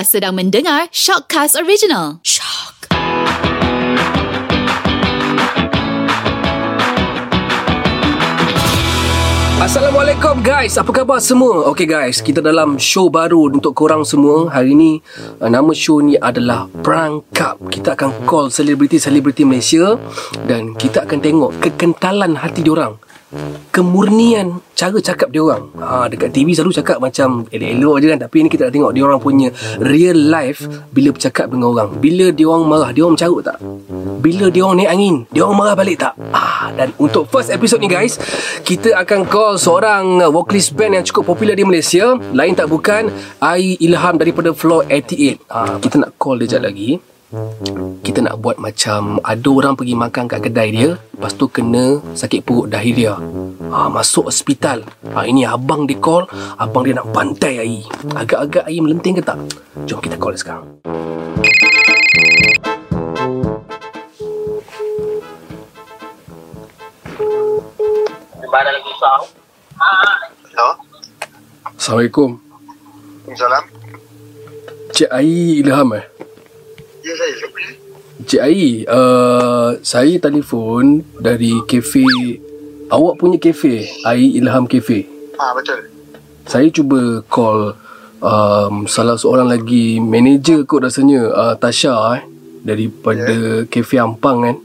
Anda sedang mendengar Shockcast Original. Shock. Assalamualaikum guys, apa khabar semua? Okay guys, kita dalam show baru untuk korang semua Hari ni, uh, nama show ni adalah Prank Cup Kita akan call selebriti-selebriti Malaysia Dan kita akan tengok kekentalan hati diorang Kemurnian cara cakap diorang ha, Dekat TV selalu cakap macam elok-elok je kan Tapi ni kita nak tengok diorang punya real life Bila bercakap dengan orang. Bila diorang marah, diorang mencarut tak? Bila diorang naik angin, diorang marah balik tak? Ah, dan untuk first episode ni guys Kita akan call seorang vocalist band yang cukup popular di Malaysia. Lain tak bukan Ai Ilham daripada Floor 88 ha, Kita nak call dia sekejap lagi kita nak buat macam ada orang pergi makan kat kedai dia lepas tu kena sakit perut diarrhea ha, masuk hospital ha, ini abang dia call abang dia nak pantai air agak-agak air melenting ke tak jom kita call sekarang. Hello. Assalamualaikum Salam. Cik Ai Ilham eh Cik Ai uh, saya telefon dari kafe awak punya kafe Ai Ilham Cafe Ah betul. Saya cuba call um, salah seorang lagi manager kot rasanya uh, Tasha eh daripada yeah. kafe Ampang kan.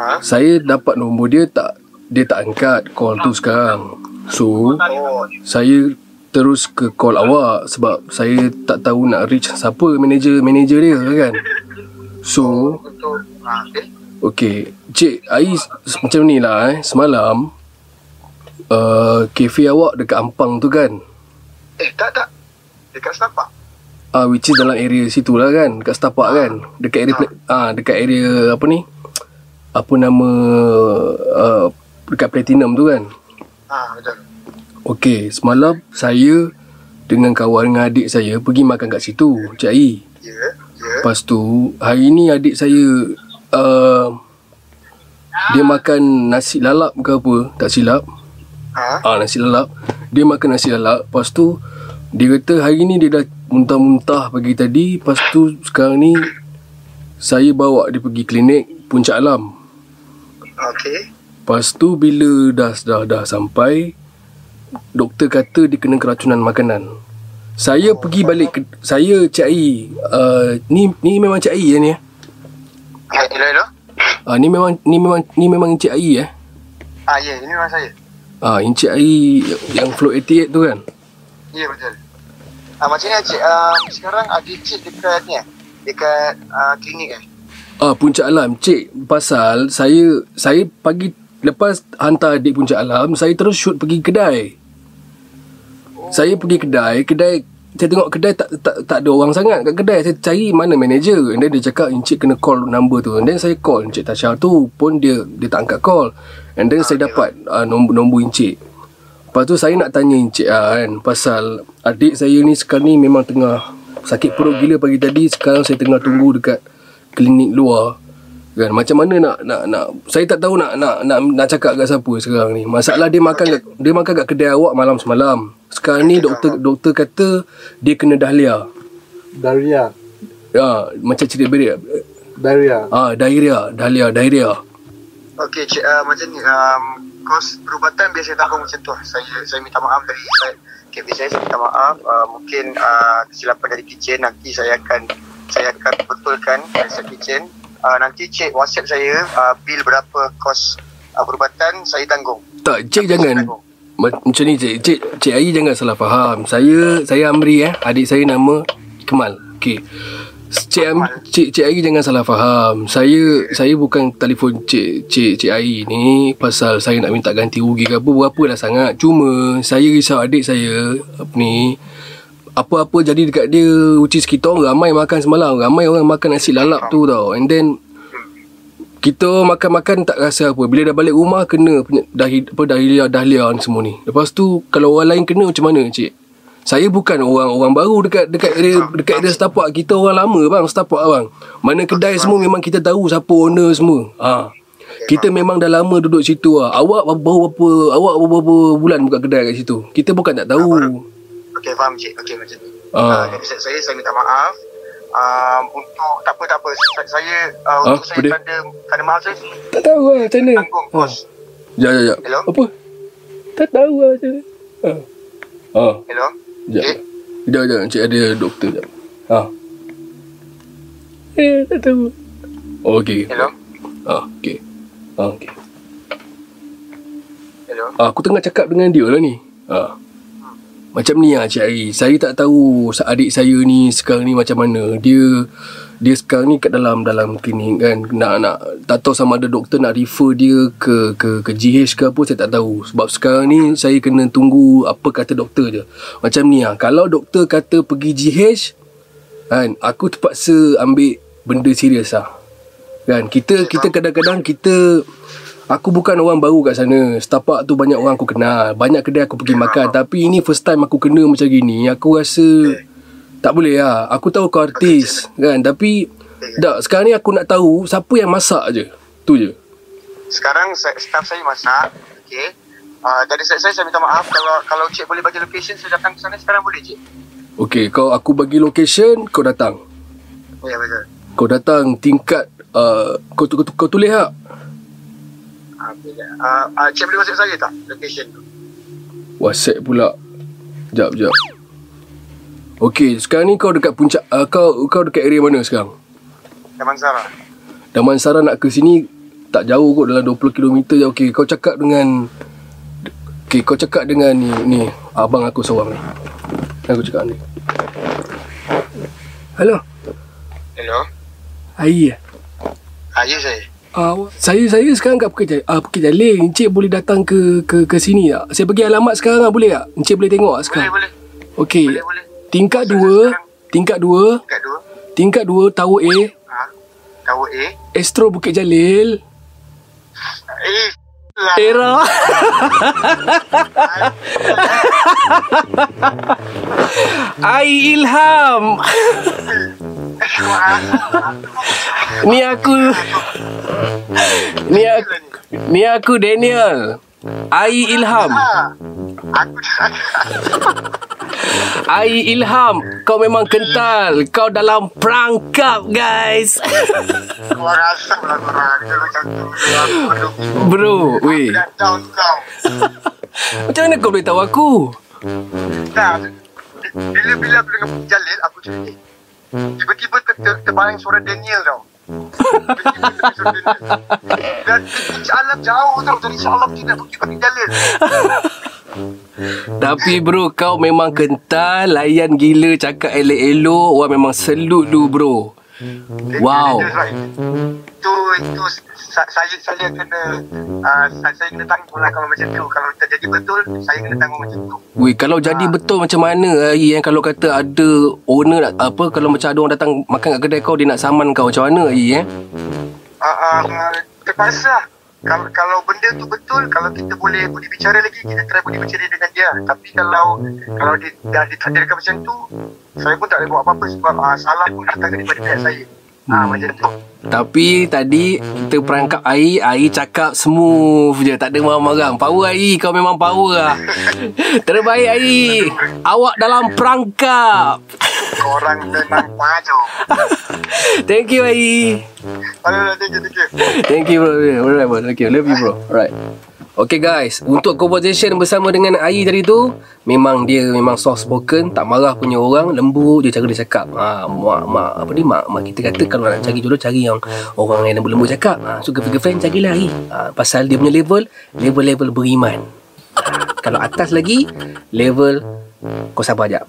Ha? Saya dapat nombor dia tak dia tak angkat call tu sekarang. So Oh, saya terus ke call awak sebab saya tak tahu nak reach siapa manager manager dia kan. So ha, okay. Cik Ai macam ni lah eh Semalam uh, Kafe awak dekat Ampang tu kan Eh tak tak. Dekat Setapak. Ah, uh, which is dalam area situ lah kan Dekat Setapak kan Dekat area ah. uh, Dekat area Apa ni Apa nama uh, Dekat Platinum tu kan Ha betul. Okay Semalam Saya Dengan kawan dengan adik saya Pergi makan kat situ Cik Ai Ya. Ya. Lepas tu Hari ni adik saya uh, Dia makan nasi lalap ke apa Tak silap Ha? Ah nasi lalap. Dia makan nasi lalap. Lepas tu dia kata hari ni dia dah muntah-muntah pagi tadi. Lepas tu sekarang ni saya bawa dia pergi klinik Puncak Alam. Okey. Lepas tu bila dah dah dah sampai doktor kata dia kena keracunan makanan. Saya pergi balik ke, saya Cik Ai uh, ni ni memang Cik Ai ya ni eh. Hello hello. Ah ni memang ni memang ni memang Cik Ai eh. Ah ya, ini memang saya. Ah Encik Ai yang Flow 88 tu kan. Ya betul. Ah macam ni cik, um, sekarang ada cik dekat ni eh. Dekat uh, klinik eh. Ah Puncak Alam Cik Pasal Saya Saya pagi Lepas hantar adik Puncak Alam Saya terus shoot pergi kedai Saya pergi kedai Kedai Saya tengok kedai tak tak, tak ada orang sangat kat kedai. Saya cari mana manager And then dia cakap Encik kena call number tu. And then saya call Encik Tasha tu Pun dia Dia tak angkat call. And then saya dapat uh, nombor, nombor Encik. Lepas tu saya nak tanya Encik ah, kan Pasal Adik saya ni sekarang ni Memang tengah Sakit perut gila pagi tadi. Sekarang saya tengah tunggu dekat Klinik luar kan macam mana nak nak nak saya tak tahu nak nak nak, nak cakap kat siapa sekarang ni masalah dia makan kat, dia makan kat kedai awak malam semalam sekarang ni doktor doktor kata dia kena dahlia Daria. ya macam cerita berit Daria. ah diarrhea dahlia diarrhea Okey cik, uh, macam ni um, kos perubatan biasa tanggung macam tu. Saya saya minta maaf dari saya KP saya, saya minta maaf. Uh, mungkin uh, kesilapan dari kitchen nanti saya akan saya akan betulkan dari kitchen. Uh, nanti cik WhatsApp saya uh, bil berapa kos uh, perubatan saya tanggung. tak cik Saya jangan. tanggung. Ma- macam ni cik cik cik Ai jangan salah faham. Saya saya Amri eh. Adik saya nama Kemal. Okey. Cik, Am, cik, cik Ai jangan salah faham. Saya saya bukan telefon cik, cik, cik Ai ni Pasal saya nak minta ganti rugi ke apa Berapa lah sangat. Cuma saya risau adik saya Apa ni Apa-apa jadi dekat dia Which is kita ramai makan semalam Ramai orang makan nasi lalap tu tau And then kita makan-makan tak rasa apa Bila dah balik rumah Kena dahi, apa, dahlia, dahlia ni semua ni Lepas tu Kalau orang lain kena macam mana cik? Saya bukan orang orang baru dekat dekat area dekat area setapak. Kita orang lama bang setapak bang. Mana kedai semua memang kita tahu siapa owner semua. Ha. Kita memang dah lama duduk situ lah. Awak baru berapa awak berapa bulan buka kedai kat situ. Kita bukan tak tahu. Okey faham cik. Okey macam ni. Ah. Uh, dari saya, saya saya minta maaf. Um, untuk tak apa tak apa saya, saya uh, Ah, untuk saya apa dia? tanda tanda maaf saya Tak tahu lah macam mana. tanggung Ah. kos. Ya, ya, ya. Hello? Apa? Tak tahu lah macam mana. Ah. Ah. Hello. Sekejap. Okay. Sekejap, sekejap. Encik ada doktor sekejap. Ha. Eh, tak tahu. Oh, okey. Hello. Ah, okey. Ah, okey. Hello. Ah, aku tengah cakap dengan dia lah ni. Ah. Macam ni lah Cik Ari. Saya tak tahu adik saya ni sekarang ni macam mana. Dia dia sekarang ni kat dalam dalam klinik kan. Nak nak tak tahu sama ada doktor nak refer dia ke ke ke GH ke apa saya tak tahu. Sebab sekarang ni saya kena tunggu apa kata doktor je. Macam ni lah. Kalau doktor kata pergi GH kan aku terpaksa ambil benda serius lah. Kan kita kita kadang-kadang kita Aku bukan orang baru kat sana. Setapak tu banyak orang aku kenal. Banyak kedai aku pergi makan. Tapi ini first time aku kena macam gini. Aku rasa Tak boleh lah. Aku tahu kau artis Kan? Tapi Tak sekarang ni aku nak tahu Siapa yang masak je. Tu je. Sekarang staff saya masak. Okay. Uh, dari saya, saya, minta maaf. Kalau kalau cik boleh bagi location saya datang ke sana sekarang boleh cik? Okay kau aku bagi location Kau datang. Ya betul. Kau datang tingkat uh, kau, kau, kau, kau tulis tak Uh, uh, uh, cik boleh WhatsApp saya tak location tu? Whatsapp pula Sekejap sekejap Okay sekarang ni kau dekat puncak uh, Kau kau dekat area mana sekarang Taman Sarah. Damansara nak ke sini tak jauh kot dalam 20 km je. Okey, kau cakap dengan Okey, kau cakap dengan ni ni abang aku seorang ni. Aku cakap ni. Hello, Hello. Ai. Ah, ya saya. Uh, saya saya sekarang kat Bukit Jalil. Ah, Bukit Jalil. Encik boleh datang ke ke ke sini tak? Saya bagi alamat sekarang lah, boleh tak? Encik boleh tengok tak Boleh sekarang? boleh. Okey. Boleh, boleh. Tingkat Saya 2, sekarang- tingkat 2, Kat dua. tingkat 2 Tower A, Ha. Tower A. Astro Bukit Jalil. Eh. Lah. Era. Ai Ilham. Ni aku. Ni aku. Ni aku Daniel. Ai Ilham. Ai Ilham Kau memang kental. Kau dalam perangkap guys. Bro Weh. Macam mana kau boleh tahu aku? Bila-bila aku Bukit Jalil Aku cakap eh Tiba-tiba ter, ter, terbayang suara Daniel tau. Dan Insya Allah jauh tau. Dari Insya Allah kita pergi Bukit Jalil Tapi bro Kau memang kental Layan gila Cakap elok-elok. Orang memang selut tu bro Wow That's right. Itu itu sa- saya saya kena uh, saya, saya kena tanggung lah kalau macam tu. Kalau tak jadi betul, saya kena tanggung macam tu. Weh, kalau jadi betul macam mana Ai yang kalau kata ada owner nak apa kalau macam ada orang datang makan kat kedai kau dia nak saman kau macam mana Ai eh? Uh, uh, terpaksa kalau kalau benda tu betul kalau kita boleh boleh bicara lagi kita try boleh bicara dengan dia tapi kalau kalau dia dah ditakdirkan macam tu saya pun tak boleh buat apa-apa sebab uh, salah pun datang daripada pihak saya ah uh, macam tu Tapi tadi kita perangkap Ai, Ai cakap smooth je, tak ada marah-marah. Power Ai, kau memang power lah. Terbaik Ai. Awak dalam perangkap. korang memang maju Thank you Ai. Thank you, bro. Alright bro. Thank you. Love you bro. Alright. Okay guys, untuk conversation bersama dengan Ai tadi tu, memang dia memang soft spoken, tak marah punya orang, lembut je cara dia cakap. Ha, mak, mak, apa ni, mak, mak kita kata kalau nak cari jodoh, cari yang orang yang lembut-lembut cakap. Ha, so girlfriend, carilah Ai. Ha, pasal dia punya level, level-level beriman. Ha, kalau atas lagi, level kau sabar jap.